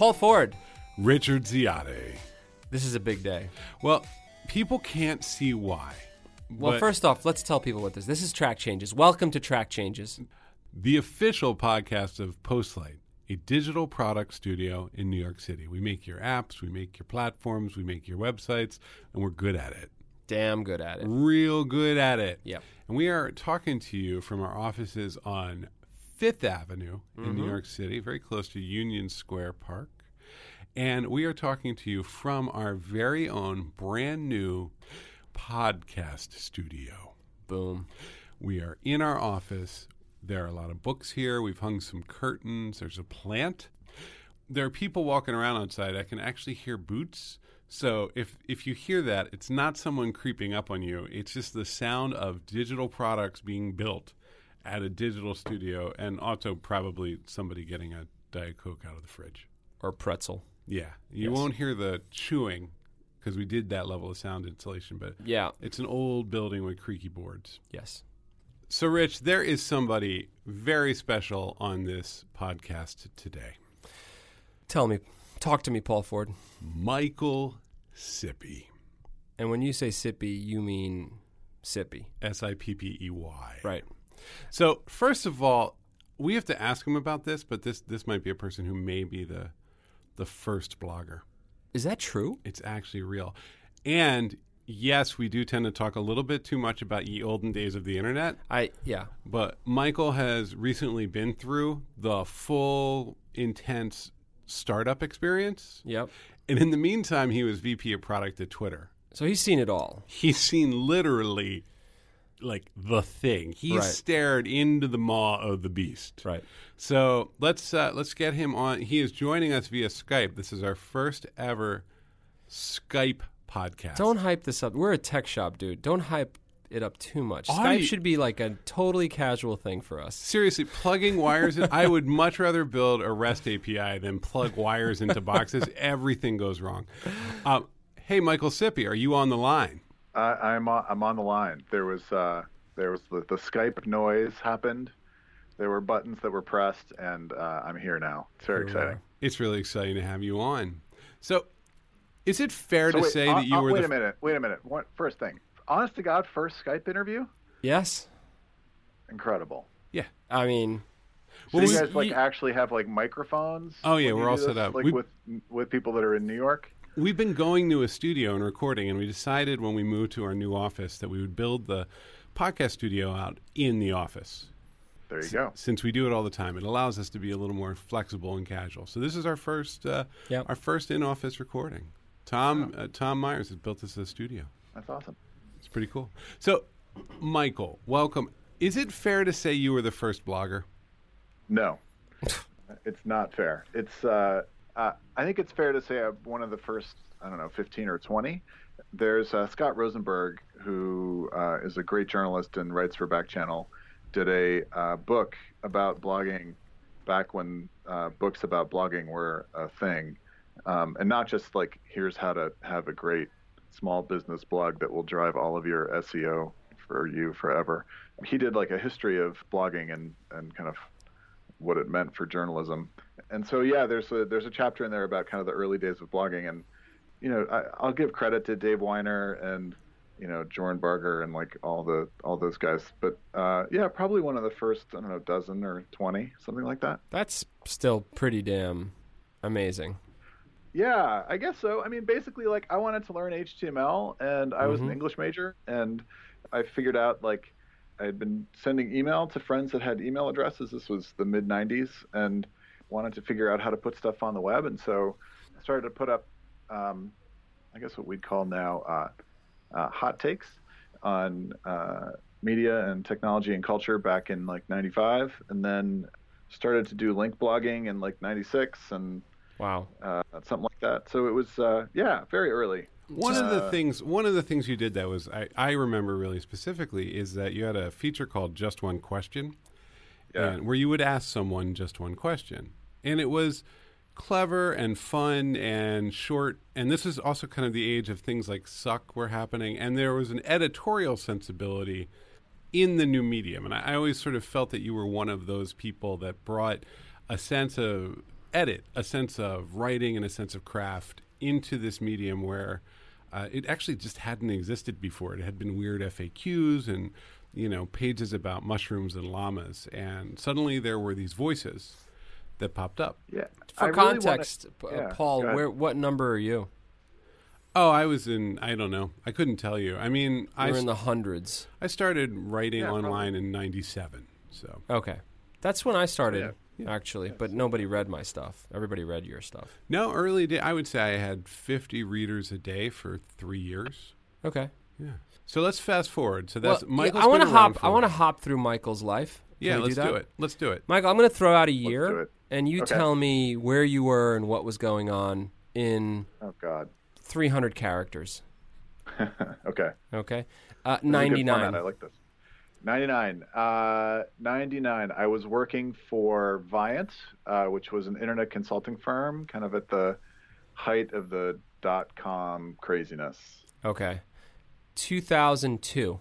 Paul Ford. Richard Ziade. This is a big day. Well, people can't see why. Well, first off, let's tell people what this. Is. This is Track Changes. Welcome to Track Changes. the official podcast of Postlight, a digital product studio in New York City. We make your apps, we make your platforms, we make your websites, and we're good at it. Damn good at it. Real good at it. Yep. And we are talking to you from our offices on Fifth Avenue in New mm-hmm. York City, very close to Union Square Park. And we are talking to you from our very own brand new podcast studio. Boom. We are in our office. There are a lot of books here. We've hung some curtains. There's a plant. There are people walking around outside. I can actually hear boots. So if if you hear that, it's not someone creeping up on you. It's just the sound of digital products being built at a digital studio and also probably somebody getting a Diet Coke out of the fridge. Or pretzel. Yeah. You Yes. won't hear the chewing because we did that level of sound insulation, but Yeah. it's an old building with creaky boards. Yes. So, Rich, there is somebody very special on this podcast today Tell me. Talk to me, Paul Ford. Michael Sippey. And when you say sippy, you mean sippy. S I P P E Y. Right. So, first of all, we have to ask him about this, but this, this might be a person who may be the, the first blogger. Is that true? It's actually real. And yes, we do tend to talk a little bit too much about ye olden days of the internet. I yeah. But Michael has recently been through the full, intense startup experience. Yep. And in the meantime, he was VP of product at Twitter. So he's seen it all. He's seen literally like the thing. He Right. stared into the maw of the beast. Right. So let's uh, let's get him on. He is joining us via Skype. This is our first ever Skype podcast. Don't hype this up. We're a tech shop, dude. Don't hype it up too much. I- Skype should be like a totally casual thing for us. Seriously, plugging wires in. I would much rather build a REST API than plug wires into boxes. Everything goes wrong. Um, hey, Michael Sippey, are you on the line? I, I'm on, I'm on the line. There was uh, there was the, the Skype noise happened. There were buttons that were pressed, and uh, I'm here now. It's very exciting. It's really exciting to have you on. So, is it fair So to wait, say uh, that you uh, were wait the a minute. Wait a minute. What, first thing, honest to God, first Skype interview, Yes. incredible. yeah? I mean, So Well, you we- guys like you- actually have like microphones? Oh, yeah, we're all do set this, up. Like We- with with people that are in New York. We've been going to a studio and recording, and we decided when we moved to our new office that we would build the podcast studio out in the office. There you go. Since we do it all the time, it allows us to be a little more flexible and casual. So this is our first, uh, Yep. our first in-office recording. Tom, uh, Tom Myers has built us a studio. That's awesome. It's pretty cool. So, Michael, welcome. Is it fair to say you were the first blogger? No, it's not fair. It's uh, uh, I think it's fair to say I'm one of the first. I don't know, 15 or 20. There's uh, Scott Rosenberg, who uh, is a great journalist and writes for Backchannel. Did a uh, book about blogging back when uh, books about blogging were a thing, um, and not just like here's how to have a great small business blog that will drive all of your SEO for you forever. He did like a history of blogging and and kind of what it meant for journalism. And so, yeah, there's a there's a chapter in there about kind of the early days of blogging, and you know, I, I'll give credit to Dave Winer and you know Jorn Barger and like all the all those guys. But uh, yeah, probably one of the first I don't know dozen or twenty something like that. that's still pretty damn amazing. Yeah, I guess so. I mean, basically, like I wanted to learn HTML, and I was an Mhm. English major, and I figured out like I had been sending email to friends that had email addresses. This was the mid '90s, and wanted to figure out how to put stuff on the web, and so I started to put up, um, I guess what we'd call now uh, uh, hot takes on uh, media and technology and culture back in like '95, and then started to do link blogging in like '96, and Wow. uh, something like that. So it was, uh, yeah, very early. One of the Uh, things, one of the things you did that was I, I remember really specifically is that you had a feature called Just One Question, Yeah. and where you would ask someone just one question, and it was clever and fun and short. And this is also kind of the age of things like Suck were happening. And there was an editorial sensibility in the new medium. And I, I always sort of felt that you were one of those people that brought a sense of edit, a sense of writing, and a sense of craft into this medium where uh, it actually just hadn't existed before. It had been weird FAQs and you know pages about mushrooms and llamas, and suddenly there were these voices that popped up. Yeah. For I really wanna- context, uh, yeah, Paul, where what number are you? Oh, I was in. I don't know. I couldn't tell you. I mean, I You're s- in the hundreds. I started writing Yeah, online in '97. So Okay, that's when I started Yeah. Actually, but nobody read my stuff. Everybody read your stuff. no early day. I would say I had 50 readers a day for three years. Okay. Yeah. So let's fast forward. So that's well, yeah, I want to hop. for I a want to hop through Michael's life. Can Yeah, let's do, do it. Let's do it. Michael. I'm going to throw out a do year, it. and you Okay. tell me where you were and what was going on in Oh God. 300 characters. okay. Okay. Uh, This is a good 99. I like this. 99. Uh, 99. I was working for Viant, uh, which was an internet consulting firm, kind of at the height of the dot com craziness. Okay. 2002.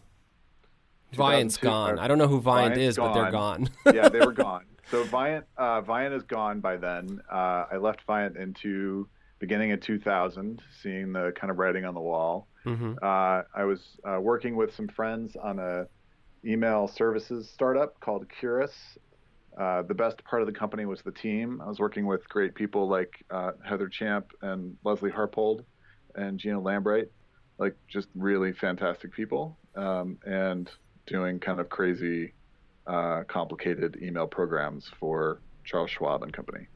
Viant's gone. uh, I don't know who Viant Viant's is, but they're gone. gone. yeah, they were gone. So Viant, uh, Viant is gone by then. Uh, I left Viant into beginning of 2000, seeing the kind of writing on the wall. hmm Uh, I was uh, working with some friends on a email services startup called Curus. Uh, the best part of the company was the team. I was working with great people like uh, Heather Champ and Leslie Harpold and Gina Lambright, like just really fantastic people, um, and doing kind of crazy, uh, complicated email programs for Charles Schwab and Company.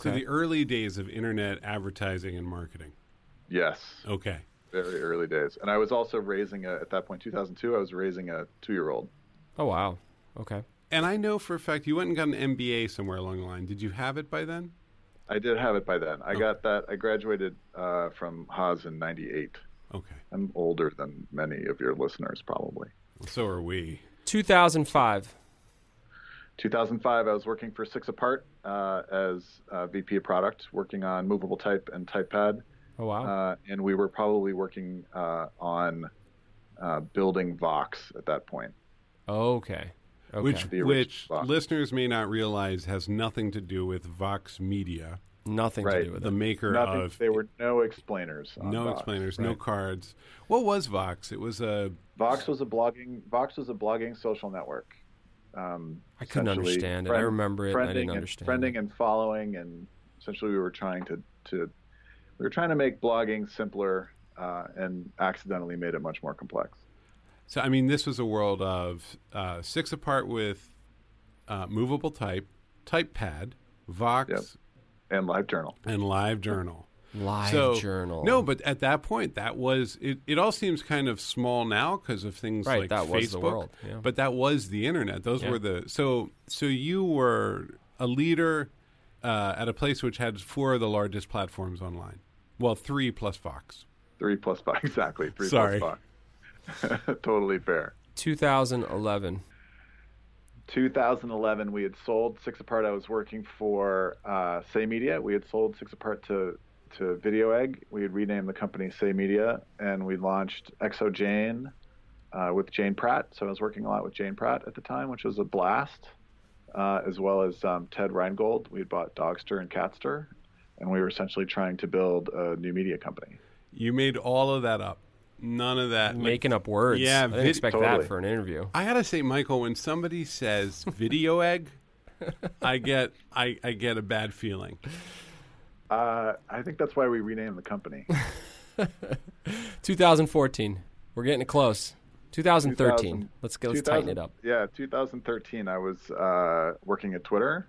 So Okay. the early days of internet advertising and marketing. Yes, Okay. Very early days. And I was also raising a, at that point, 2002. I was raising a two-year-old. oh, wow. Okay. And I know for a fact you went and got an MBA somewhere along the line. Did you have it by then? I did have it by then. I Okay. got that. I graduated uh, from Haas in '98. Okay. I'm older than many of your listeners, probably. So are we. 2005. 2005, I was working for Six Apart uh, as uh, VP of product, working on movable type and typepad, Oh, wow. uh, and we were probably working uh, on uh, building Vox at that point. okay. Okay. Which, which Vox. listeners may not realize has nothing to do with Vox Media, Nothing to do with the it. maker Nothing, of there were no explainers. On no Vox. explainers, no cards. What was Vox? It was a Vox was a blogging. Vox was a blogging social network. Um, I couldn't essentially understand it. I remember it, and I didn't and- understand Friending it. and following, and essentially we were trying to to we were trying to make blogging simpler, uh, and accidentally made it much more complex. So I mean, this was a world of uh, six apart with uh, movable type, typepad, Vox, Yep. And LiveJournal. and Live Journal. Live so, journal. No, but at that point, that was it. It all seems kind of small now because of things Right, like that Facebook. was the world, yeah. But that was the internet. Those Yeah. were the so so you were a leader uh, at a place which had four of the largest platforms online. Well, three plus Vox. Three plus plus Vox, exactly. Three Sorry. plus five. totally fair. 2011. 2011, we had sold Six Apart. I was working for uh, Say Media. We had sold Six Apart to to VideoEgg. We had renamed the company Say Media, and we launched xoJane uh, with Jane Pratt. So I was working a lot with Jane Pratt at the time, which was a blast, uh, as well as um, Ted Rheingold. We had bought Dogster and Catster, and we were essentially trying to build a new media company. You made all of that up. None of that. like- Making up words. Yeah, I didn't vid- expect Totally. that for an interview. I gotta say, Michael, when somebody says video egg, I get I, I get a bad feeling. Uh, I think that's why we renamed the company. 2014. We're getting close. 2013. 2000 let's go. Let's tighten it up. Yeah, 2013. I was uh, working at Twitter,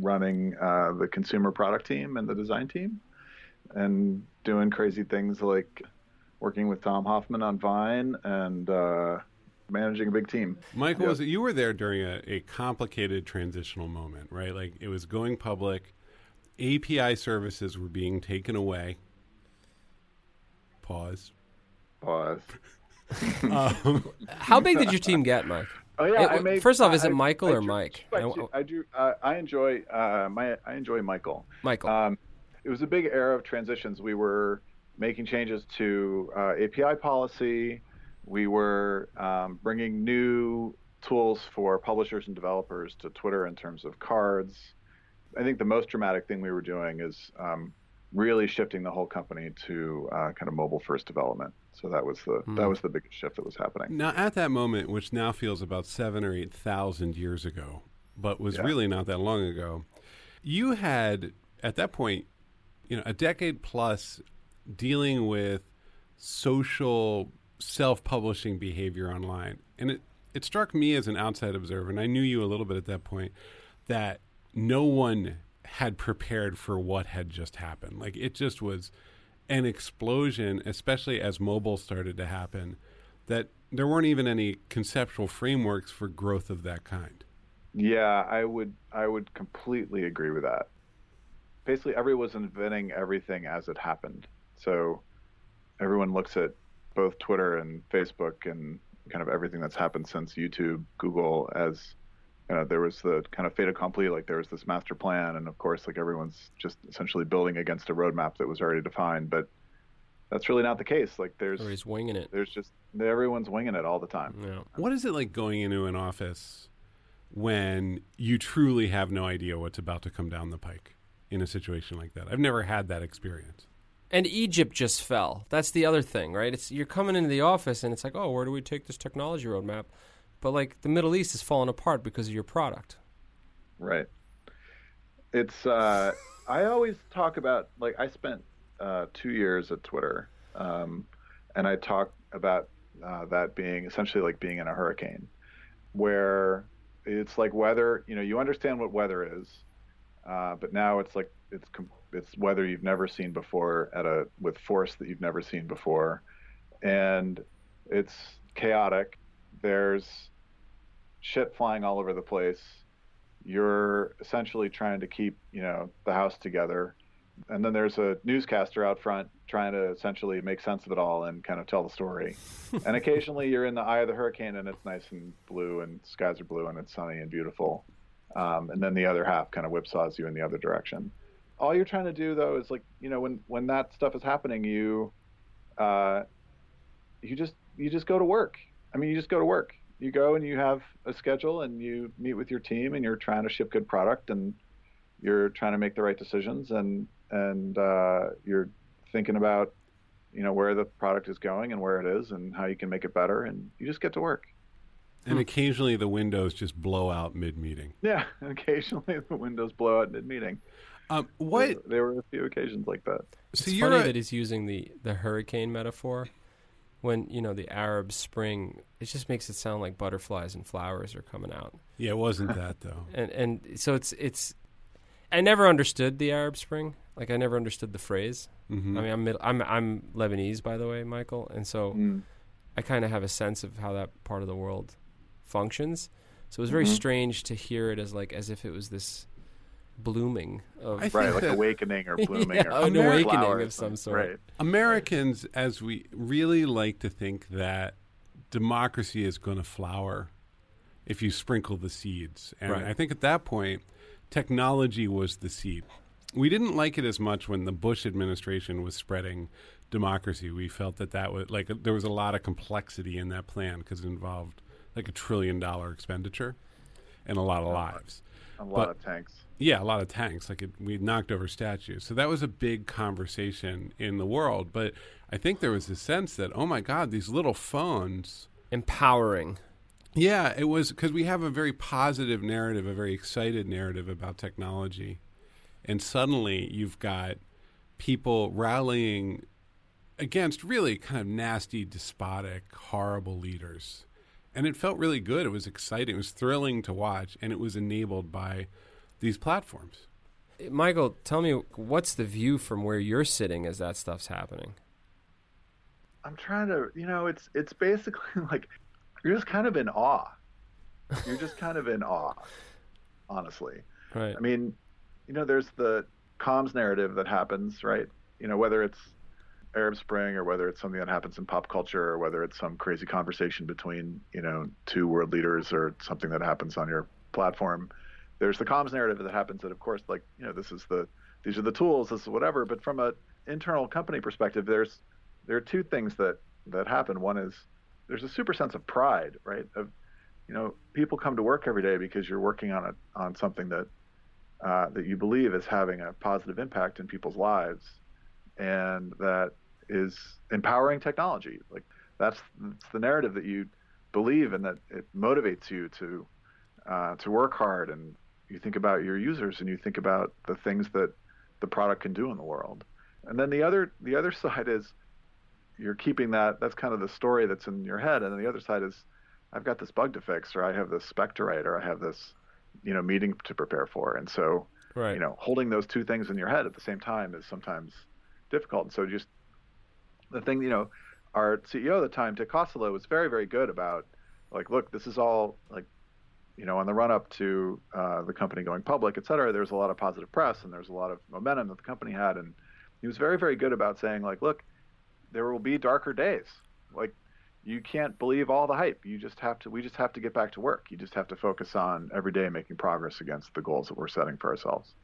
running uh, the consumer product team and the design team, and doing crazy things like working with Dom Hofmann on Vine and uh, managing a big team. Michael, Yeah. was you were there during a, a complicated transitional moment, right? Like it was going public, API services were being taken away. Pause. Pause. um, How big did your team get, Mike? Oh yeah, Hey, I made, first off, is I- it Michael I or do- Mike? I I- do. I, do uh, I enjoy uh, my. I enjoy Michael. Michael. Um, it was a big era of transitions. We were making changes to uh, API policy. We were um, bringing new tools for publishers and developers to Twitter in terms of cards. I think the most dramatic thing we were doing is um, really shifting the whole company to uh, kind of mobile first development. So that was the that hmm. was the biggest shift that was happening. now, at that moment, which now feels about seven or eight thousand years ago, but was really not that long ago, you had at that point, you know, a decade plus dealing with social self-publishing behavior online, and it it struck me as an outside observer, and I knew you a little bit at that point, that no one had prepared for what had just happened. Like it just was an explosion, especially as mobile started to happen, that there weren't even any conceptual frameworks for growth of that kind. Yeah, I would I would completely agree with that. Basically, everyone was inventing everything as it happened. So everyone looks at both Twitter and Facebook and kind of everything that's happened since YouTube, Google as you know, there was the kind of fait accompli, like there was this master plan, and of course, like everyone's just essentially building against a roadmap that was already defined. But that's really not the case. Like there's or he's winging it. there's just everyone's winging it all the time. Yeah. What is it like going into an office when you truly have no idea what's about to come down the pike in a situation like that? I've never had that experience. And Egypt just fell. That's the other thing, right? It's you're coming into the office and it's like, oh, where do we take this technology roadmap? But like the Middle East is falling apart because of your product. Right. It's uh, I always talk about like I spent uh, two years at Twitter, um, and I talk about uh, that being essentially like being in a hurricane, where it's like weather. You know, you understand what weather is, uh, but now it's like it's it's weather you've never seen before at a with force that you've never seen before, and it's chaotic. There's shit flying all over the place. You're essentially trying to keep you know the house together. And then there's a newscaster out front trying to essentially make sense of it all and kind of tell the story. And occasionally you're in the eye of the hurricane and it's nice and blue and skies are blue and it's sunny and beautiful. Um, and then the other half kind of whipsaws you in the other direction. All you're trying to do though is like you know when when that stuff is happening you uh, you just you just go to work. I mean you just go to work you go and you have a schedule and you meet with your team and you're trying to ship good product and you're trying to make the right decisions and and uh, you're thinking about you know where the product is going and where it is and how you can make it better and you just get to work And occasionally the windows just blow out mid meeting. yeah and occasionally the windows blow out mid meeting Um, what? there were a few occasions like that So it's you're funny a- that he's using the, the hurricane metaphor when, you know, the Arab Spring, it just makes it sound like butterflies and flowers are coming out. yeah, it wasn't that though. And and so it's it's I never understood the Arab Spring. Like I never understood the phrase. Mhm. I mean, I'm mid, I'm I'm Lebanese by the way, Michael, and so Mm. I kind of have a sense of how that part of the world functions. So it was very Mhm. strange to hear it as like as if it was this blooming of I right like that- awakening or blooming Yeah, or an flowers awakening of some sort. right Americans, as we really like to think that democracy is going to flower if you sprinkle the seeds. And Right. I think at that point, technology was the seed. We didn't like it as much when the Bush administration was spreading democracy. We felt that that was like there was a lot of complexity in that plan because it involved like a trillion dollar expenditure and a lot of lives. A lot But- of tanks Yeah, a lot of tanks. Like it, we knocked over statues. So that was a big conversation in the world. But I think there was a sense that, oh my God, these little phones. empowering. Yeah, it was because we have a very positive narrative, a very excited narrative about technology. And suddenly you've got people rallying against really kind of nasty, despotic, horrible leaders. And it felt really good. It was exciting. It was thrilling to watch. And it was enabled by these platforms. Michael, tell me what's the view from where you're sitting as that stuff's happening? I'm trying to, you know, it's it's basically like you're just kind of in awe. You're just kind of in awe, honestly. Right. I mean, you know, there's the comms narrative that happens, right? You know, whether it's Arab Spring or whether it's something that happens in pop culture or whether it's some crazy conversation between you know two world leaders or something that happens on your platform. There's the comms narrative that happens that of course like you know this is the these are the tools this is whatever but from a internal company perspective there's there are two things that that happen one is there's a super sense of pride right of you know people come to work every day because you're working on a on something that uh, that you believe is having a positive impact in people's lives and that is empowering technology. Like that's, that's the narrative that you believe and that it motivates you to uh, to work hard and you think about your users and you think about the things that the product can do in the world. And then the other the other side is you're keeping that that's kind of the story that's in your head and then the other side is I've got this bug to fix or I have this spec to write or I have this you know meeting to prepare for and so right. you know holding those two things in your head at the same time is sometimes difficult and so just the thing, you know, our CEO at the time, Dick Costolo, was very, very good about like, look, this is all like, you know, on the run up to uh, the company going public, et cetera, there's a lot of positive press and there's a lot of momentum that the company had. And he was very, very good about saying, like, look, there will be darker days. Like, you can't believe all the hype. You just have to, we just have to get back to work. You just have to focus on every day making progress against the goals that we're setting for ourselves.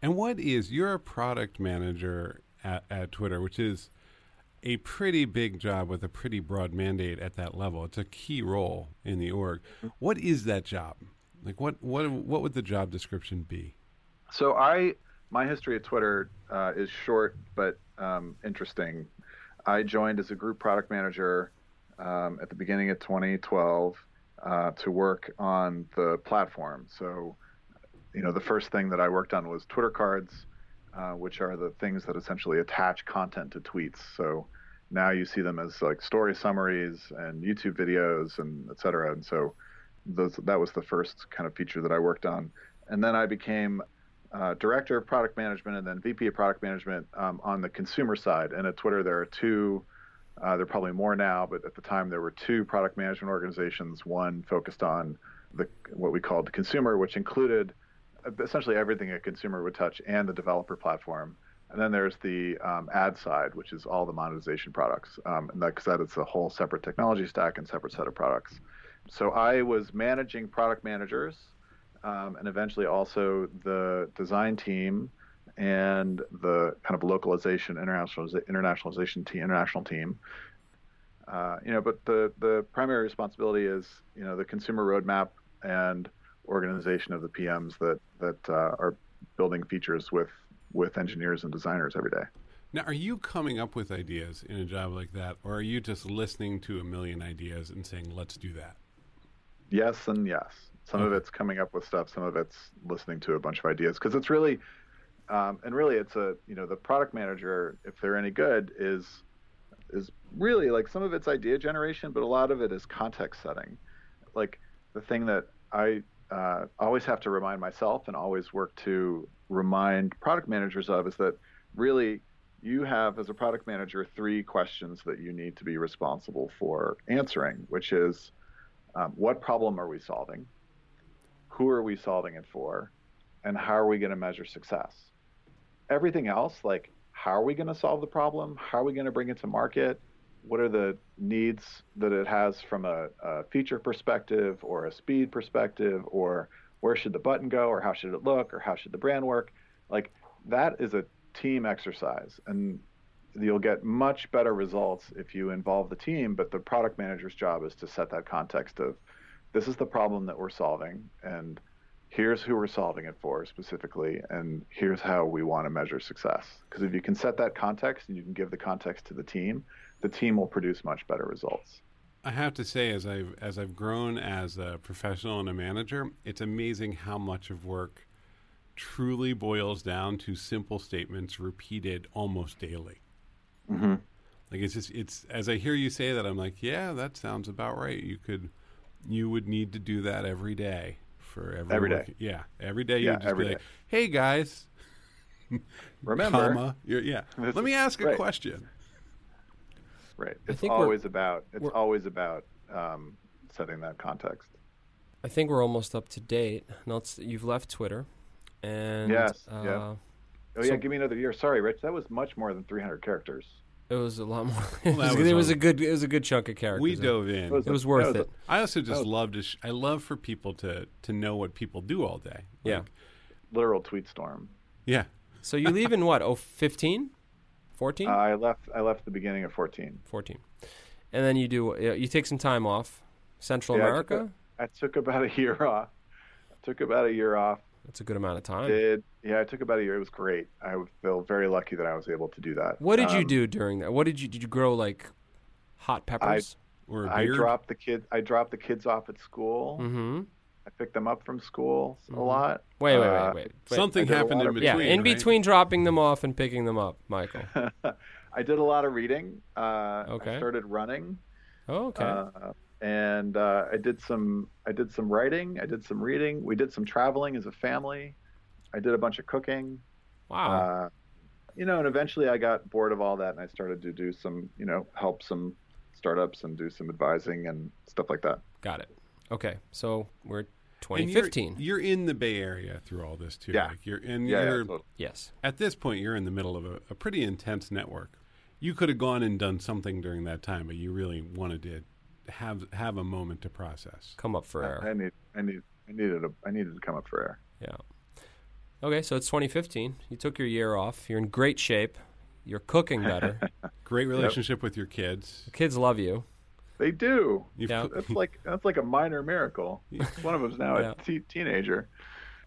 And what is, you're a product manager at, at Twitter, which is, a pretty big job with a pretty broad mandate at that level. It's a key role in the org. What is that job? Like what what what would the job description be? So I my history at Twitter uh, is short but um, interesting. I joined as a group product manager um, at the beginning of 2012 uh, to work on the platform. So, you know, the first thing that I worked on was Twitter cards, uh, which are the things that essentially attach content to tweets. So now you see them as like story summaries and YouTube videos and et cetera. And so those, that was the first kind of feature that I worked on. And then I became uh, director of product management and then VP of product management um, on the consumer side. And at Twitter, there are two, uh, there are probably more now, but at the time there were two product management organizations. One focused on the what we called consumer, which included essentially everything a consumer would touch and the developer platform. And then there's the um, ad side, which is all the monetization products. Um, and because that, it's a whole separate technology stack and separate set of products. So I was managing product managers um, and eventually also the design team and the kind of localization, internationaliza- internationalization team, international team. Uh, you know, but the, the primary responsibility is, you know, the consumer roadmap and organization of the PMs that that uh, are building features with with engineers and designers every day. Now, are you coming up with ideas in a job like that, or are you just listening to a million ideas and saying, "Let's do that"? Yes, and yes. Some okay. of it's coming up with stuff. Some of it's listening to a bunch of ideas because it's really, um, and really, it's a you know the product manager, if they're any good, is is really like some of it's idea generation, but a lot of it is context setting. Like the thing that I uh, always have to remind myself and always work to remind product managers of is that really you have as a product manager three questions that you need to be responsible for answering which is um, what problem are we solving? Who are we solving it for? And how are we going to measure success? Everything else like how are we going to solve the problem? How are we going to bring it to market what are the needs that it has from a, a, feature perspective or a speed perspective or where should the button go or how should it look or how should the brand work? Like that is a team exercise and you'll get much better results if you involve the team but the product manager's job is to set that context of this is the problem that we're solving and here's who we're solving it for specifically and here's how we want to measure success. Because if you can set that context and you can give the context to the team the team will produce much better results. I have to say, as I've as I've grown as a professional and a manager, it's amazing how much of work truly boils down to simple statements repeated almost daily. Mm-hmm. Like it's just it's as I hear you say that, I'm like, yeah, that sounds about right. You could, you would need to do that every day for every every work. day. Yeah, every day. You yeah, be day. like, hey guys, remember, comma, yeah. Let me ask a right. question. Right. It's always about it's always about um, setting that context. I think we're almost up to date. Now you've left Twitter, and yes, uh, yeah. Oh so yeah, give me another year. Sorry, Rich. That was much more than 300 characters. It was a lot more. Well, it was, was it was a- a good. It was a good chunk of characters. We dove in. It was It was a- worth that it. I also just love to. Sh- I love for people to to know what people do all day. Yeah. Literal tweet storm. yeah. So you leave in what? Oh, 15? 14? Uh, I left. I left the beginning of 14. 14. And then you do. You take some time off. Central Yeah, I took America. I took about a year off. I took about a year off. That's a good amount of time. Did yeah, I took about a year. It was great. I feel very lucky that I was able to do that. What did you Um, do during that? What did you did you grow like hot peppers? Or a I dropped the kid I dropped the kids off at school. mm-hmm. I picked them up from school a Mhm. lot. Wait, wait, Uh, wait, wait. wait. Something I did a happened in between. yeah, in right? between dropping them off and picking them up, Michael. I did a lot of reading. Uh, Okay. I started running. Oh, okay. Uh, and uh, I did some I did some writing, I did some reading, we did some traveling as a family. I did a bunch of cooking. wow. Uh, you know, and eventually I got bored of all that and I started to do some, you know, help some startups and do some advising and stuff like that. Got it. Okay. So we're And you're- 2015. You're, in the Bay Area through all this too. Yeah. Like you're and Yeah, yeah, you're totally. yes. at this point you're in the middle of a, a pretty intense network. You could have gone and done something during that time, but you really wanted to have have a moment to process. Come up for air. I need I need I needed a I needed to come up for air. Yeah. Okay, so it's 2015. You took your year off. You're in great shape. You're cooking better. Great relationship with your kids. the kids love you. They do. You've Yeah. That's like that's like a minor miracle. One of them's now Yeah. a teenager.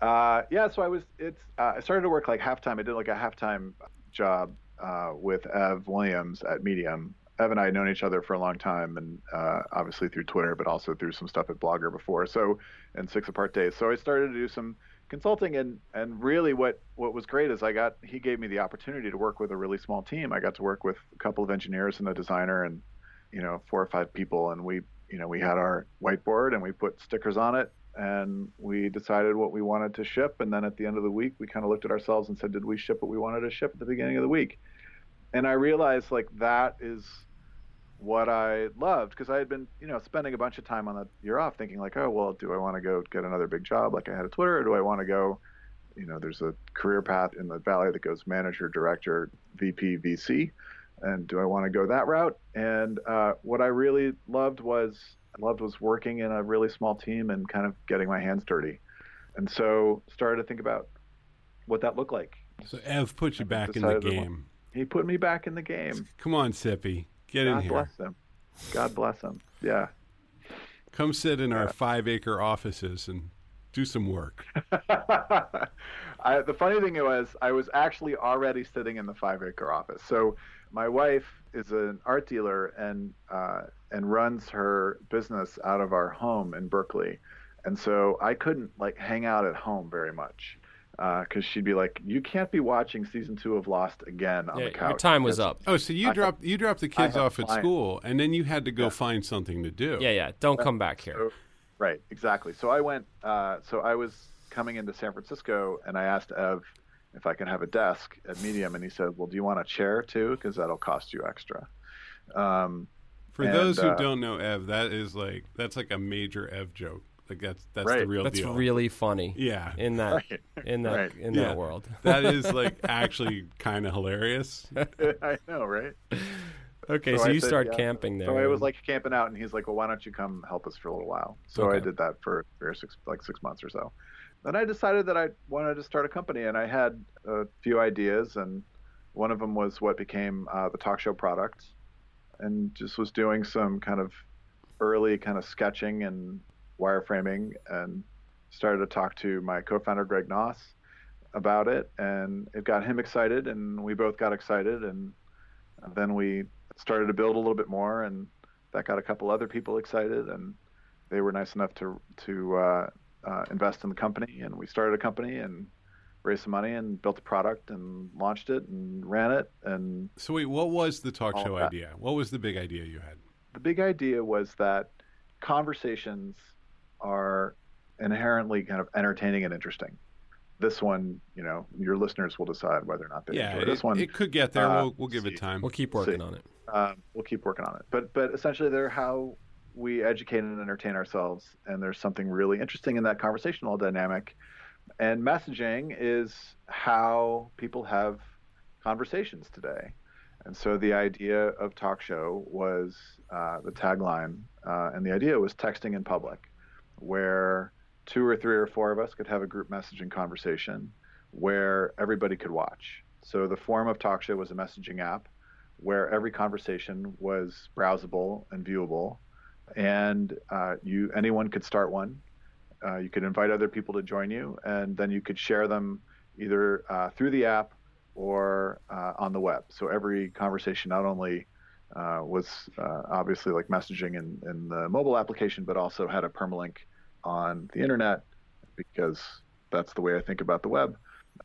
Uh, yeah, so I was. It's. Uh, I started to work like halftime. I did like a halftime job uh, with Ev Williams at Medium. Ev and I had known each other for a long time, and uh, obviously through Twitter, but also through some stuff at Blogger before. So, and Six Apart Days. So I started to do some consulting, and and really what what was great is I got he gave me the opportunity to work with a really small team. I got to work with a couple of engineers and a designer, and you know four or five people, and we you know we had our whiteboard and we put stickers on it and we decided what we wanted to ship and then at the end of the week we kind of looked at ourselves and said did we ship what we wanted to ship at the beginning of the week? And i realized like that is what i loved because i had been you know spending a bunch of time on that year off thinking like oh well do i want to go get another big job like i had at twitter or do i want to go you know there's a career path in the valley that goes manager director vp vc and do i want to go that route and uh, what i really loved was loved was working in a really small team and kind of getting my hands dirty. And so started to think about what that looked like. So Ev put you back in the game. He put me back in the game. Come on, Sippey. Get in here. God bless him. God bless him. Yeah. Come sit in our five acre offices and do some work. I, the funny thing was, I was actually already sitting in the five acre office. So my wife is an art dealer and uh, and runs her business out of our home in Berkeley, and so I couldn't like hang out at home very much because she'd be like, "You can't be watching season two of Lost again on Yeah, the couch." your time was up. Oh, so you I- dropped you dropped the kids off at clients. school, and then you had to go Yeah. find something to do. Yeah, yeah. Don't come back here. So, right, exactly. So I went. Uh, so I was coming into San Francisco, and I asked Ev if I could have a desk at Medium, and he said, "Well, do you want a chair too? Because that'll cost you extra." Um, For And, those who uh, don't know Ev, that is like that's like a major Ev joke. Like that's that's the Right. real That's deal. really funny yeah. in that right. in that Right. in Yeah. that world. that is like actually kind of hilarious. I know, right? Okay, So so, you said, start yeah. camping there. So I was like camping out, and he's like, "Well, why don't you come help us for a little while?" So I did that for three or six, like six months or so. Then I decided that I wanted to start a company, and I had a few ideas, and one of them was what became uh, the Talkshow product, and just was doing some kind of early kind of sketching and wireframing, and started to talk to my co-founder Greg Knauss about it, and it got him excited, and we both got excited, and then we started to build a little bit more, and that got a couple other people excited, and they were nice enough to to uh, uh, invest in the company, and we started a company and raised some money and built a product and launched it and ran it. And So wait, what was the Talkshow idea? What was the big idea you had? the big idea was that conversations are inherently kind of entertaining and interesting. This one, you know, your listeners will decide whether or not they yeah, enjoy this one. it could get there. uh, we'll we'll give see. it time. we'll keep working see. on it. Um, we'll keep working on it. But but essentially, they're how we educate and entertain ourselves, and there's something really interesting in that conversational dynamic. And messaging is how people have conversations today. And so the idea of Talkshow was uh, the tagline, uh, and the idea was texting in public, where two or three or four of us could have a group messaging conversation where everybody could watch. So the form of Talkshow was a messaging app where every conversation was browsable and viewable, and uh, you anyone could start one. Uh, you could invite other people to join you, and then you could share them either uh, through the app or uh, on the web. So every conversation not only uh, was uh, obviously like messaging in, in the mobile application, but also had a permalink on the internet because that's the way I think about the web,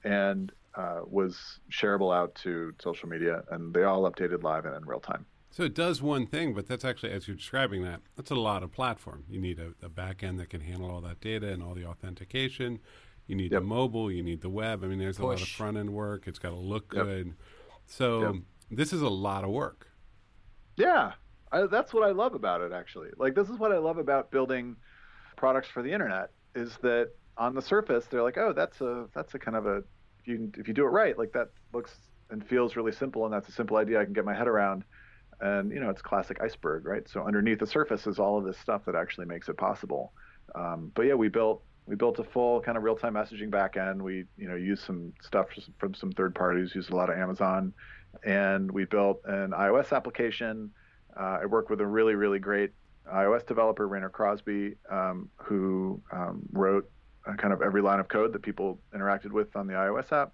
and uh, was shareable out to social media, and they all updated live and in real time. So it does one thing, but that's actually, as you're describing that, that's a lot of platform. You need a, a back end that can handle all that data and all the authentication. You need yep. the mobile, you need the web. I mean, there's Push. a lot of front end work. It's got to look yep. good. So yep. this is a lot of work. Yeah, I, that's what I love about it. Actually, like this is what I love about building products for the internet is that on the surface they're like, oh, that's a that's a kind of a if you if you do it right, like that looks and feels really simple, and that's a simple idea I can get my head around. And you know, it's classic iceberg, right? So underneath the surface is all of this stuff that actually makes it possible. Um, but yeah, we built we built a full kind of real-time messaging backend. We you know used some stuff from some third parties, used a lot of Amazon, and we built an iOS application. Uh, I worked with a really really great iOS developer, Rainer Crosby, um, who um, wrote kind of every line of code that people interacted with on the iOS app.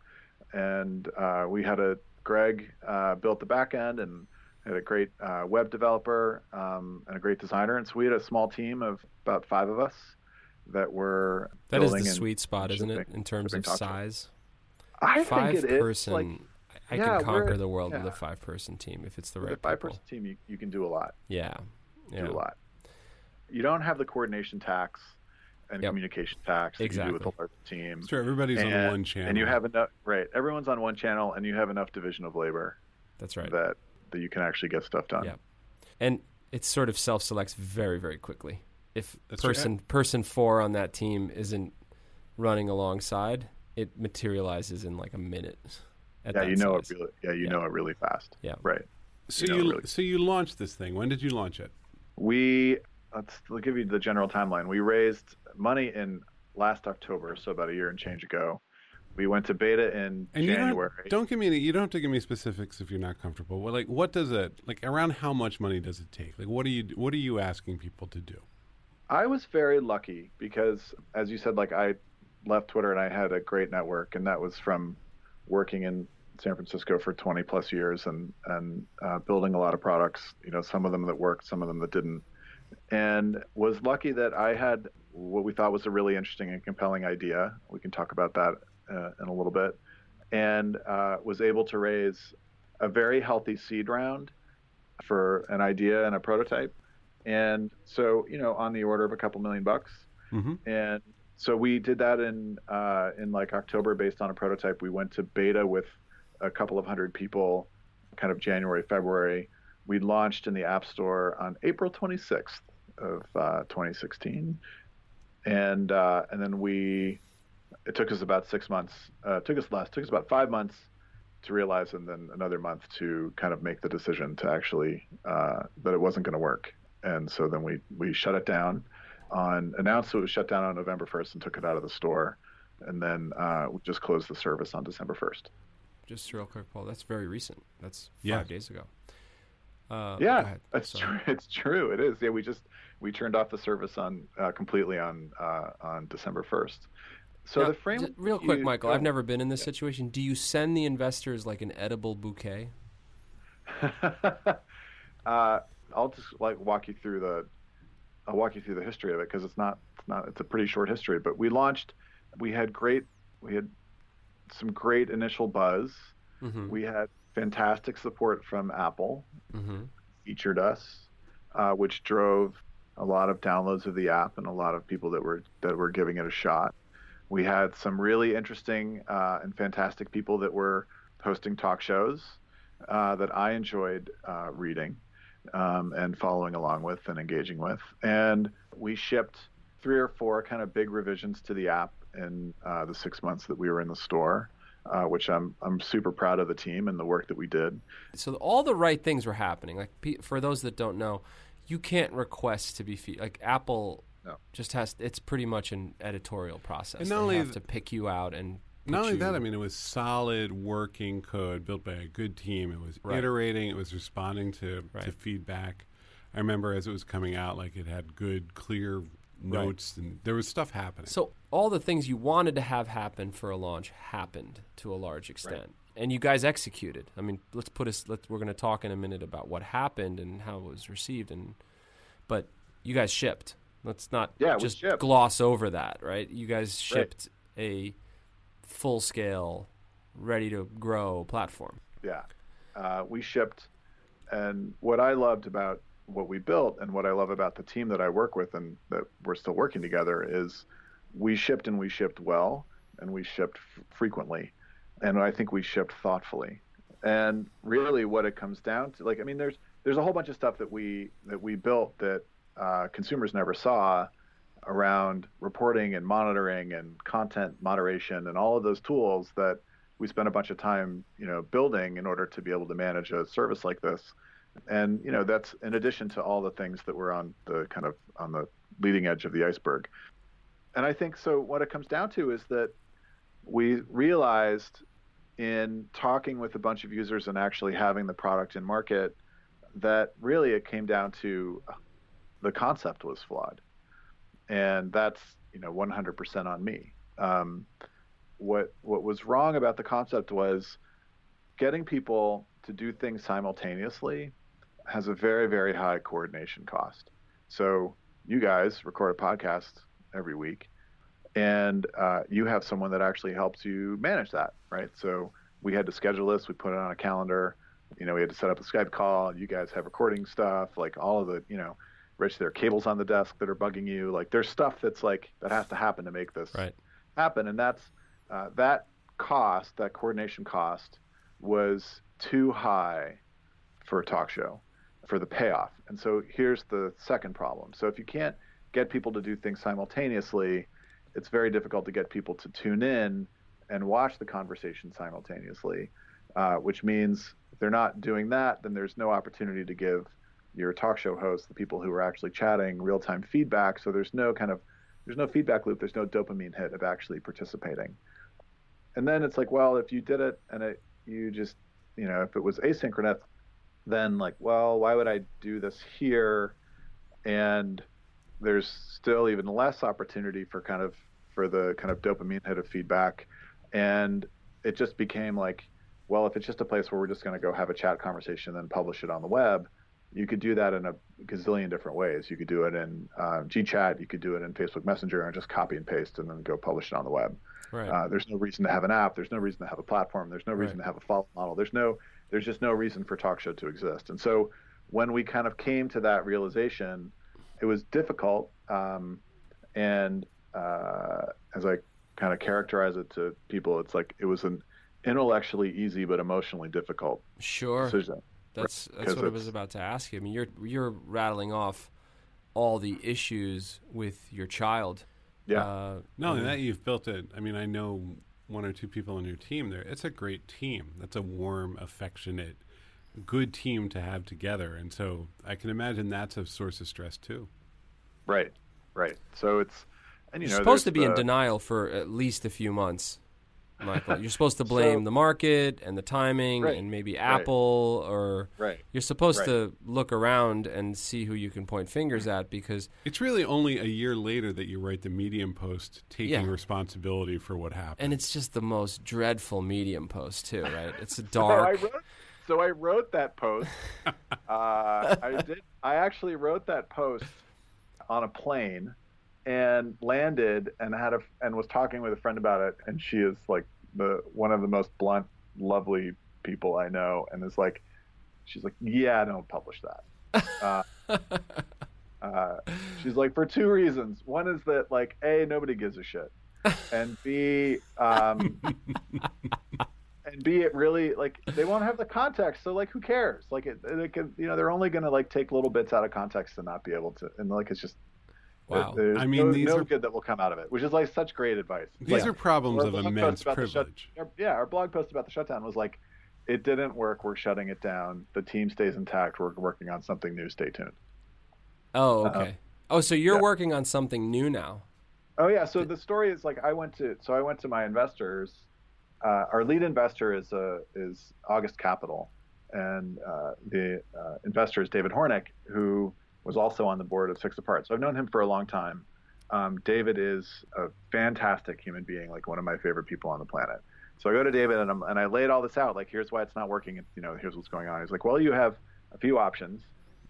And uh, we had a Greg uh, built the backend and had a great uh, web developer um, and a great designer. And so we had a small team of about five of us that were that is the sweet spot, isn't it, in terms of size? I five think it person. Is. Like, I yeah, can conquer the world yeah. with a five person team if it's the with right. a five person team, you, you can do a lot. Yeah, yeah. do a lot. You don't have the coordination tax and yep. communication tax that exactly. you do with a large team. Sure, everybody's and, on one channel, and you have enough. Right, everyone's on one channel, and you have enough division of labor. That's right. That that you can actually get stuff done. Yeah, and it sort of self selects very very quickly. If That's person right. person four on that team isn't running alongside, it materializes in like a minute. yeah, you know size. it really. Yeah, you Yeah. know it really fast. Yeah. right. So You you, really. so you launched this thing. When did you launch it? We let's I'll give you the general timeline. We raised money in last October, so about a year and change ago. We went to beta in And you January. don't, don't give me any, you don't have to give me specifics if you're not comfortable. Well, like what does it like around how much money does it take? Like what are you what are you asking people to do? I was very lucky because, as you said, like I left Twitter and I had a great network, and that was from working in San Francisco for 20 plus years and and uh, building a lot of products. You know, some of them that worked, some of them that didn't, and was lucky that I had what we thought was a really interesting and compelling idea. We can talk about that uh, in a little bit, and uh, was able to raise a very healthy seed round for an idea and a prototype. And so you know on the order of a couple million bucks. Mm-hmm. and so we did that in uh, in like october based on a prototype. We went to beta with a couple of hundred people kind of january february we launched in the app store on april 26th of uh, 2016 and uh, and then we it took us about six months uh, took us less took us about five months to realize and then another month to kind of make the decision to actually uh, that it wasn't going to work and so then we we shut it down on announced it was shut down on November 1st and took it out of the store and then uh, we just closed the service on December 1st. Just real quick, Paul. That's very recent. That's five Yeah. days ago. Uh, yeah, that's true. It's true. It is. Yeah, we just we turned off the service on uh, completely on uh, on December 1st. So Now, the frame. j- real quick, you- Michael. I've never been in this situation. Do you send the investors like an edible bouquet? uh, I'll just like walk you through the I'll walk you through the history of it because it's not it's not it's a pretty short history. But we launched, we had great we had some great initial buzz. Mm-hmm. We had fantastic support from Apple, mm-hmm. featured us, uh, which drove a lot of downloads of the app and a lot of people that were that were giving it a shot. We had some really interesting uh, and fantastic people that were hosting talk shows uh, that I enjoyed uh, reading um, and following along with and engaging with. And we shipped three or four kind of big revisions to the app in uh, the six months that we were in the store. Uh, which I'm I'm super proud of the team and the work that we did. So all the right things were happening. Like for those that don't know, you can't request to be fe- like Apple. No. Just has it's pretty much an editorial process. And not they only have th- to pick you out and Not put only that, I mean, it was solid working code built by a good team. It was Right. iterating. It was responding to, to feedback. I remember as it was coming out, like it had good, clear notes, and there was stuff happening. So all the things you wanted to have happen for a launch happened to a large extent, and you guys executed. I mean, let's put us. Let's, we're going to talk in a minute about what happened and how it was received, and but you guys shipped. Let's not Yeah, just gloss over that, right? You guys Right. shipped a full scale, ready to grow platform. Yeah, uh, we shipped, and what I loved about what we built and what I love about the team that I work with and that we're still working together is we shipped and we shipped well and we shipped f- frequently, and I think we shipped thoughtfully. And really, what it comes down to, like, I mean, there's there's a whole bunch of stuff that we that we built that uh, consumers never saw around reporting and monitoring and content moderation and all of those tools that we spent a bunch of time, you know, building in order to be able to manage a service like this. And you know, that's in addition to all the things that were on the kind of on the leading edge of the iceberg. And I think so. What it comes down to is that we realized in talking with a bunch of users and actually having the product in market that really it came down to the concept was flawed, and that's you know 100% on me. Um, what what was wrong about the concept was getting people to do things simultaneously has a very very high coordination cost. So you guys record a podcast every week, and uh, you have someone that actually helps you manage that, right? So we had to schedule this. We put it on a calendar. You know, we had to set up a Skype call. You guys have recording stuff, like all of the, you know, Rich, there are cables on the desk that are bugging you. Like there's stuff that's like that has to happen to make this Right. happen, and that's uh, that cost, that coordination cost, was too high for a talk show, for the payoff. And so here's the second problem. So if you can't get people to do things simultaneously, it's very difficult to get people to tune in and watch the conversation simultaneously, uh, which means if they're not doing that, then there's no opportunity to give your talk show hosts, the people who are actually chatting, real time feedback. So there's no kind of there's no feedback loop. There's no dopamine hit of actually participating. And then it's like, well, if you did it and it, you just, you know, if it was asynchronous, then like, well, why would I do this here? And there's still even less opportunity for kind of for the kind of dopamine hit of feedback. And it just became like, well, if it's just a place where we're just going to go have a chat conversation and then publish it on the web, you could do that in a gazillion different ways. You could do it in uh, GChat, you could do it in Facebook Messenger, and just copy and paste and then go publish it on the web. Right. Uh, there's no reason to have an app. There's no reason to have a platform. There's no reason Right. to have a follow model. There's no. There's just no reason for Talkshow to exist. And so when we kind of came to that realization, it was difficult. Um, and uh, as I kind of characterize it to people, it's like it was an intellectually easy but emotionally difficult sure. decision. That's that's what I was about to ask you. I mean, you're you're rattling off all the issues with your child. Yeah. Uh, Not only that, you've built it. I mean, I know one or two people on your team there. It's a great team. That's a warm, affectionate, good team to have together. And so I can imagine that's a source of stress too. Right. Right. So it's and you You're know supposed to there's be in denial for at least a few months, Michael. You're supposed to blame So- the market and the timing Right, and maybe right. Apple or Right. you're supposed Right. to look around and see who you can point fingers at because It's really only a year later that you write the Medium post taking Yeah. responsibility for what happened. and it's just the most dreadful medium post too, right? It's a So I dark wrote, so I wrote that post. uh, I did. I actually wrote that post on a plane and landed and had a and was talking with a friend about it. And she is like the one of the most blunt, lovely people I know, and is like, she's like, yeah, don't publish that. Uh, uh, she's like, for two reasons. One is that like, a nobody gives a shit, and b um, and b it really like they won't have the context so like who cares like it, it can you know they're only going to like take little bits out of context and not be able to and like it's just Wow. There's I mean, no, these no are- good that will come out of it, which is like such great advice. These Like, are problems of immense about the shut- privilege. our- yeah, our blog post about the shutdown was like, it didn't work. We're shutting it down. The team stays intact. We're working on something new. Stay tuned. Oh, Uh-huh. okay. Oh, so you're Yeah. working on something new now. Oh yeah. So the story is like I went to so I went to my investors. Uh, our lead investor is uh, is August Capital, and uh, the uh, investor is David Hornik, who was also on the board of Six Apart. So I've known him for a long time. Um, David is a fantastic human being, like one of my favorite people on the planet. So I go to David and, I'm, and I laid all this out, like here's why it's not working, and you know here's what's going on. He's like, well, you have a few options.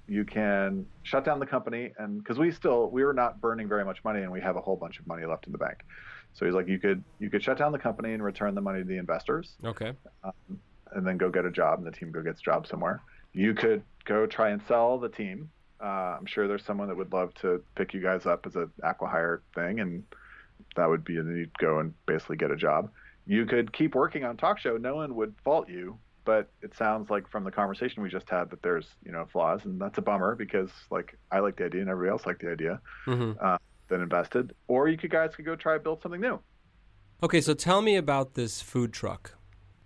You can shut down the company, and because we still we were not burning very much money, and we have a whole bunch of money left in the bank. So he's like, you could you could shut down the company and return the money to the investors, Okay. and then go get a job, and the team go gets a job somewhere. You could go try and sell the team. Uh, I'm sure there's someone that would love to pick you guys up as an acquihire thing, and that would be and you'd go and basically get a job. You could keep working on Talkshow. No one would fault you, but it sounds like from the conversation we just had that there's you know flaws, and that's a bummer because like I like the idea and everybody else liked the idea hmm uh, that invested. Or you could guys could go try to build something new. Okay, so tell me about this food truck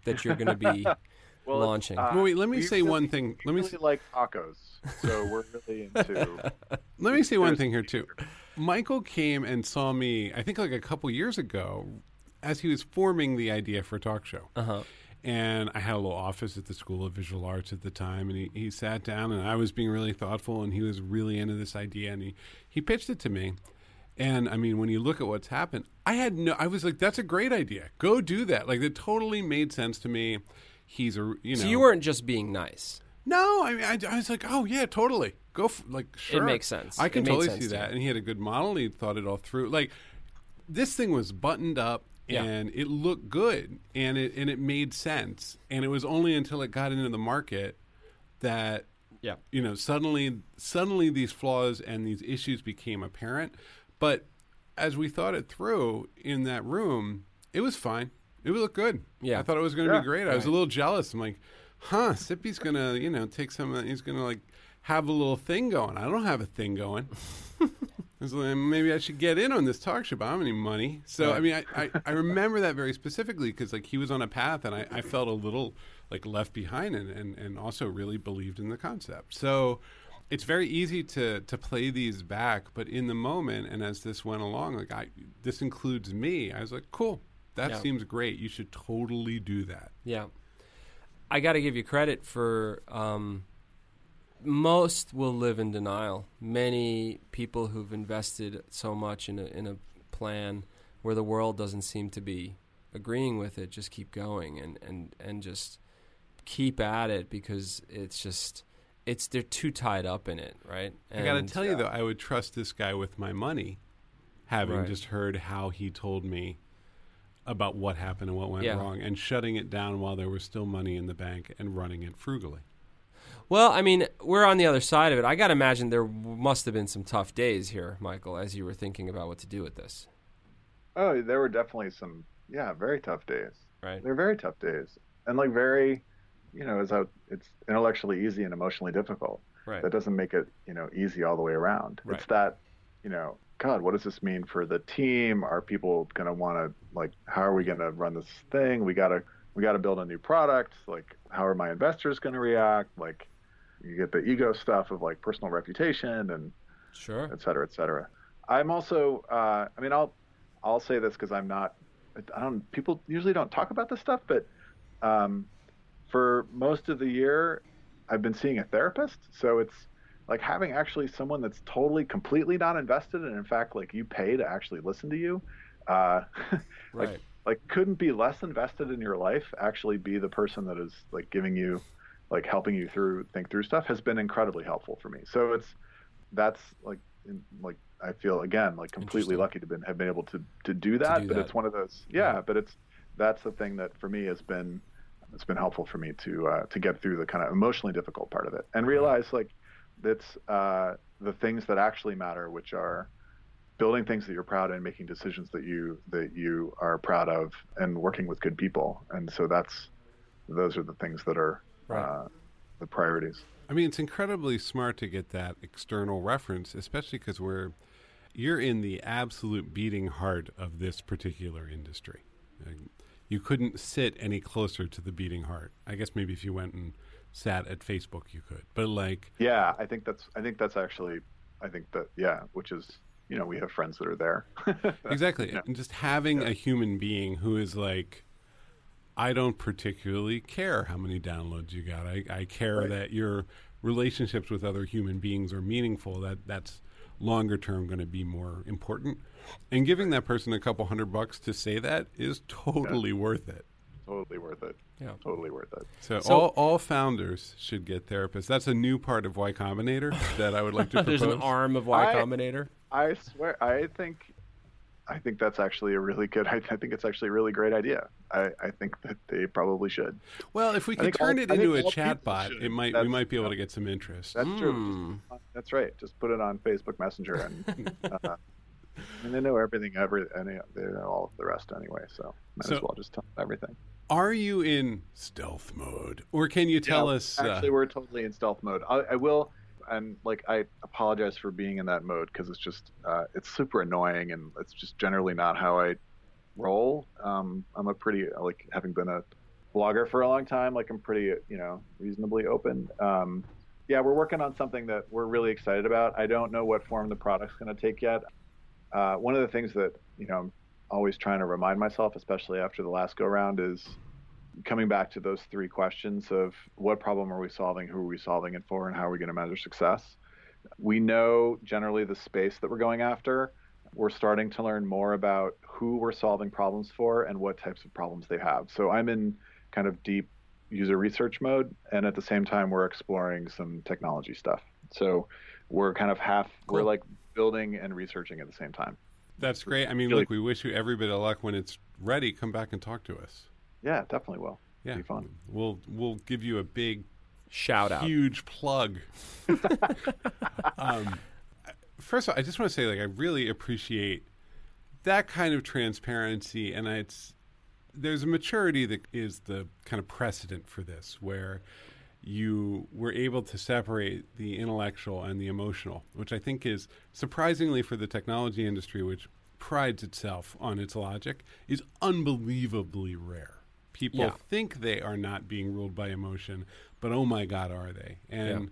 that you're going to be Well, launching. uh, Well, wait, let me say really- one thing. Let me really s- like tacos, so we're really into. let me say one thing here too. Michael came and saw me. I think like a couple years ago, as he was forming the idea for a talk show. Uh huh. and I had a little office at the School of Visual Arts at the time, and he, he sat down, and I was being really thoughtful, and he was really into this idea, and he, he pitched it to me. And I mean, when you look at what's happened, I had no, I was like, that's a great idea. Go do that. Like, it totally made sense to me. He's a, you know. So you weren't just being nice. No, I mean, I, I was like, oh, yeah, totally. Go, f- like, sure. It makes sense. I can It totally sense see that. And he had a good model. He thought it all through. Like, this thing was buttoned up Yeah. and it looked good and it and it made sense and it was only until it got into the market that Yeah. you know suddenly suddenly these flaws and these issues became apparent but as we thought it through in that room it was fine it would look good Yeah. i thought it was going to Yeah. be great i was a little jealous i'm like huh Sippey's gonna you know take some of he's gonna like have a little thing going i don't have a thing going I was like, maybe I should get in on this talk show. But I don't have any money, so I mean, I, I, I remember that very specifically because like he was on a path, and I, I felt a little like left behind, and, and and also really believed in the concept. So it's very easy to to play these back, but in the moment, and as this went along, like I this includes me. I was like, cool, that Yeah. seems great. You should totally do that. Yeah. I got to give you credit for um, most will live in denial. Many people who've invested so much in a, in a plan where the world doesn't seem to be agreeing with it just keep going and, and, and just keep at it because it's just it's they're too tied up in it, right? I got to And- tell you though, I would trust this guy with my money, having Right. just heard how he told me about what happened and what went Yeah. wrong, and shutting it down while there was still money in the bank and running it frugally. Well, I mean, we're on the other side of it. I got to imagine there must have been some tough days here, Michael, as you were thinking about what to do with this, Oh, there were definitely some, yeah, very tough days. right? They're very tough days, and like very, you know, it's a, it's intellectually easy and emotionally difficult. Right. That doesn't make it, you know, easy all the way around. Right. It's that, you know, God, what does this mean for the team? Are people going to want to like? How are we going to run this thing? We gotta, we gotta build a new product. Like, how are my investors going to react? Like, you get the ego stuff of like personal reputation and Sure. et cetera, et cetera. I'm also, uh, I mean, I'll, I'll say this because I'm not, I don't, people usually don't talk about this stuff, but um, for most of the year, I've been seeing a therapist. So it's like having actually someone that's totally, completely not invested, and in fact, like you pay to actually listen to you. Uh, like, Right. like couldn't be less invested in your life. Actually, be the person that is like giving you, like helping you through think through stuff has been incredibly helpful for me. So it's that's like in, like I feel again like completely lucky to been, have been able to to do that. do but that. it's one of those yeah, But it's that's the thing that for me has been it's been helpful for me to uh, to get through the kind of emotionally difficult part of it and realize like that's uh, the things that actually matter, which are building things that you're proud of and making decisions that you that you are proud of and working with good people. And so that's those are the things that are Right. uh, the priorities. I mean, it's incredibly smart to get that external reference, especially because we're you're in the absolute beating heart of this particular industry. You couldn't sit any closer to the beating heart. I guess maybe if you went and sat at Facebook, you could. But like, Yeah, I think that's I think that's actually I think that yeah, which is you know we have friends that are there. exactly, Yeah. and just having a human being who is like, I don't particularly care how many downloads you got. I, I care Right. that your relationships with other human beings are meaningful. That that's longer term going to be more important. And giving that person a couple hundred bucks to say that is totally worth it. Totally worth it. Yeah. Totally worth it. So, So- all, all founders should get therapists. That's a new part of Y Combinator that I would like to propose. There's an arm of Y I- Combinator. I swear I think I think that's actually a really good I, I think it's actually a really great idea. I, I think that they probably should. Well, if we I could think all- turn it into a all chat bot, should. it might we might be able to get some interest. That's true. Hmm. That's right. Just put it on Facebook Messenger and uh, and they know everything every any they know all of the rest anyway, so might So- as well just tell them everything. Are you in stealth mode, or can you tell Yeah, us? uh, Actually, we're totally in stealth mode. I, I will, and like I apologize for being in that mode because it's just uh, it's super annoying and it's just generally not how I roll. Um, I'm a pretty like having been a blogger for a long time. Like I'm pretty you know reasonably open. Um, yeah, we're working on something that we're really excited about. I don't know what form the product's going to take yet. Uh, one of the things that you know I'm always trying to remind myself, especially after the last go round, is coming back to those three questions of what problem are we solving, who are we solving it for, and how are we going to measure success. We know generally the space that we're going after. We're starting to learn more about who we're solving problems for and what types of problems they have. So I'm in kind of deep user research mode, and at the same time, we're exploring some technology stuff. So we're kind of half, we're like building and researching at the same time. that's great. I mean, really- look, we wish you every bit of luck when it's ready. Come back and talk to us. Yeah, definitely will. Yeah, Be fun. We'll we'll give you a big Shout out. huge plug. um, first of all, I just want to say, like, I really appreciate that kind of transparency, and it's there's a maturity that is the kind of precedent for this, where you were able to separate the intellectual and the emotional, which I think is surprisingly for the technology industry, which prides itself on its logic, is unbelievably rare. People Yeah. think they are not being ruled by emotion, but oh my God, are they? And Yeah.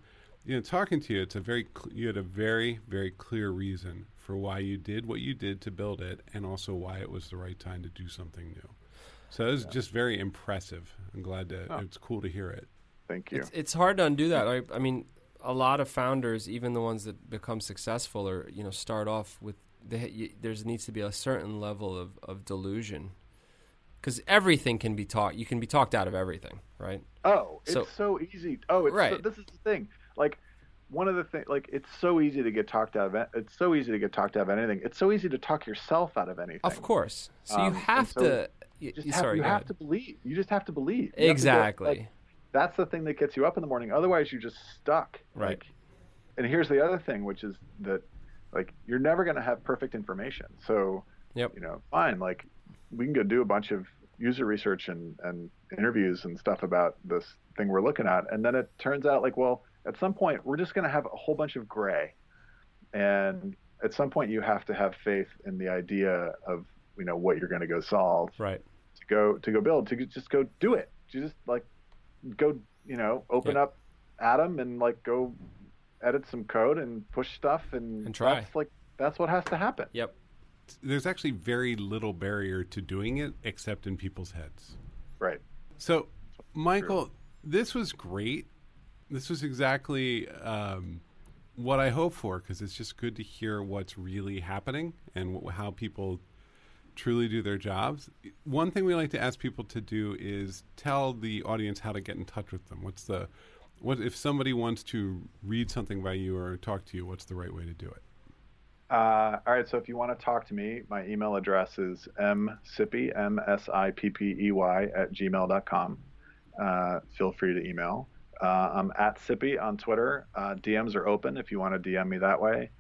you know, talking to you, it's a very cl- you had a very very clear reason for why you did what you did to build it, and also why it was the right time to do something new. So it was just very impressive. I'm glad to. Oh. It's cool to hear it. Thank you. It's it's hard to undo that. I, I mean, a lot of founders, even the ones that become successful, or you know, start off with they, you, there's needs to be a certain level of, of delusion, because everything can be taught. You can be talked out of everything, right? Oh, it's So- so, easy. Oh, it's so, Right. this is the thing. Like one of the things, like it's so easy to get talked out of. it- It's so easy to get talked out of anything. It's so easy to talk yourself out of anything. Of course. So Um, you have so to. You y- just y- have, sorry, you have to believe. You just have to believe. You have to exactly. like, that's the thing that gets you up in the morning. Otherwise, you're just stuck. Right. Like, and here's the other thing, which is that, like, you're never going to have perfect information. So, Yep. you know, fine. Like, we can go do a bunch of user research and, and interviews and stuff about this thing we're looking at. And then it turns out, like, well, at some point, we're just going to have a whole bunch of gray. And at some point, you have to have faith in the idea of, you know, what you're going to go solve right. to go to go build to just go do it to just like go you know open Yeah. up Atom and like go edit some code and push stuff and, And try. that's like that's what has to happen Yep. There's actually very little barrier to doing it, except in people's heads. right So, Michael, this was great. This was exactly um, what I hope for because it's just good to hear what's really happening and wh- how people truly do their jobs. One thing we like to ask people to do is tell the audience how to get in touch with them. What's the what if somebody wants to read something by you or talk to you? What's the right way to do it? uh, all right so if you want to talk to me my email address is msippey m-s-i-p-p-e-y at gmail.com uh, feel free to email uh, i'm at sippey on twitter uh, dms are open if you want to dm me that way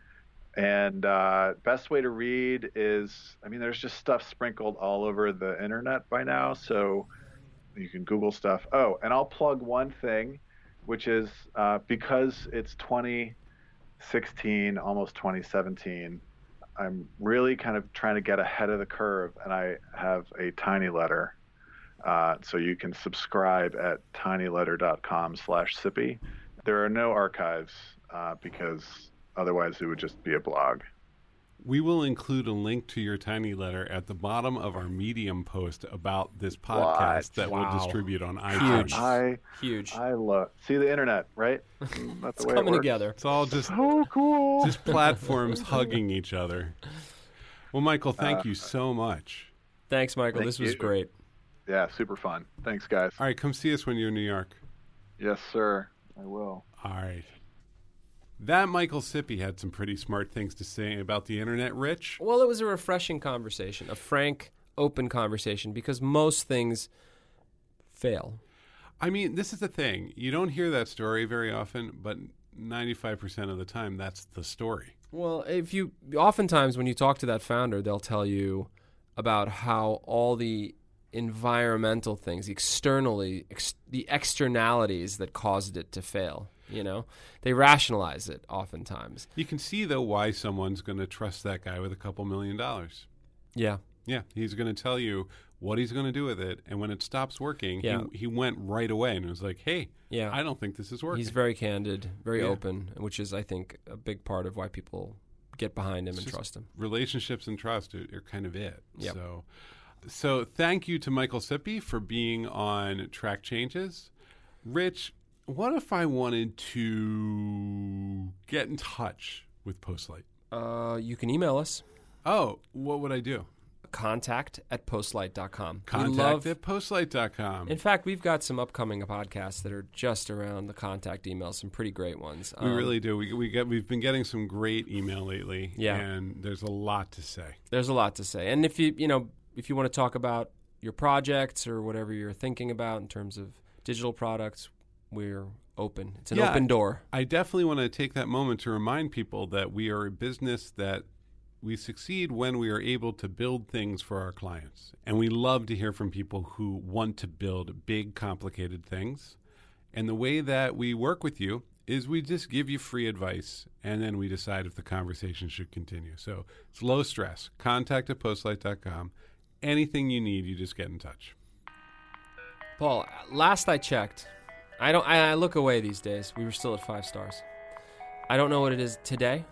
And uh, best way to read is, I mean, there's just stuff sprinkled all over the internet by now, so you can Google stuff. Oh, and I'll plug one thing, which is uh, because it's 2016, almost 2017. I'm really kind of trying to get ahead of the curve, and I have a tiny letter. Uh, so you can subscribe at tinyletter.com slash sippey. There are no archives uh, because otherwise it would just be a blog. We will include a link to your tiny letter at the bottom of our Medium post about this podcast What? that Wow. we'll distribute on Huge. iTunes. I Huge. I love see the internet, right? That's it's the way coming it together. It's all just So cool. just platforms hugging each other. Well, Michael, thank Uh, you so much. Thanks, Michael. Thank this was you. great. Yeah, super fun. Thanks, guys. All right, come see us when you're in New York. Yes, sir. I will. All right. That Michael Sippey had some pretty smart things to say about the internet, Rich. Well, it was a refreshing conversation, a frank, open conversation, because most things fail. I mean, this is the thing. You don't hear that story very often, but 95% of the time, that's the story. Well, if you oftentimes when you talk to that founder, they'll tell you about how all the environmental things, externally, ex- the externalities that caused it to fail. You know, they rationalize it oftentimes. You can see, though, why someone's going to trust that guy with a couple million dollars. Yeah, Yeah, he's going to tell you what he's going to do with it. And when it stops working, Yeah. he, he went right away and was like, hey, yeah. I don't think this is working. He's very candid, very Yeah. open, which is, I think, a big part of why people get behind him It's and trust him. relationships and trust are, are kind of it. Yep. So, so thank you to Michael Sippey for being on Track Changes. Rich, what if I wanted to get in touch with Postlight? Uh, you can email us Oh, what would I do? contact at postlight.com. Contact we love, at postlight.com. In fact, we've got some upcoming podcasts that are just around the contact email, some pretty great ones. we Um, really do. We, we get, we've been getting some great email lately. Yeah. And there's a lot to say. There's a lot to say. And if you, you know, if you want to talk about your projects or whatever you're thinking about in terms of digital products, we're open. It's an Yeah. open door. I definitely want to take that moment to remind people that we are a business that we succeed when we are able to build things for our clients. And we love to hear from people who want to build big, complicated things. And the way that we work with you is we just give you free advice and then we decide if the conversation should continue. So it's low stress. Contact at postlight.com. Anything you need, you just get in touch. Paul, last I checked, I don't. I, I look away these days. We were still at five stars. I don't know what it is today,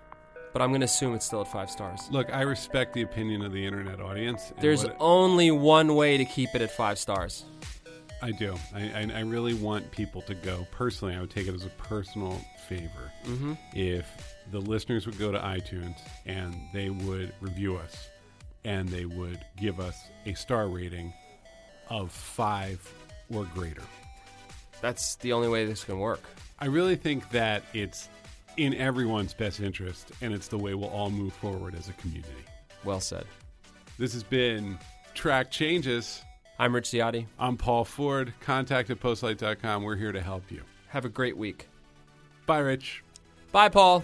but I'm going to assume it's still at five stars. Look, I respect the opinion of the internet audience. and There's what- only one way to keep it at five stars. I do. I, I, I really want people to go. Personally, I would take it as a personal favor Mm-hmm. if the listeners would go to iTunes and they would review us and they would give us a star rating of five or greater. That's the only way this can work. I really think that it's in everyone's best interest and it's the way we'll all move forward as a community. Well said. This has been Track Changes. I'm Rich Ziade. I'm Paul Ford. Contact at postlight.com. We're here to help you. Have a great week. Bye, Rich. Bye, Paul.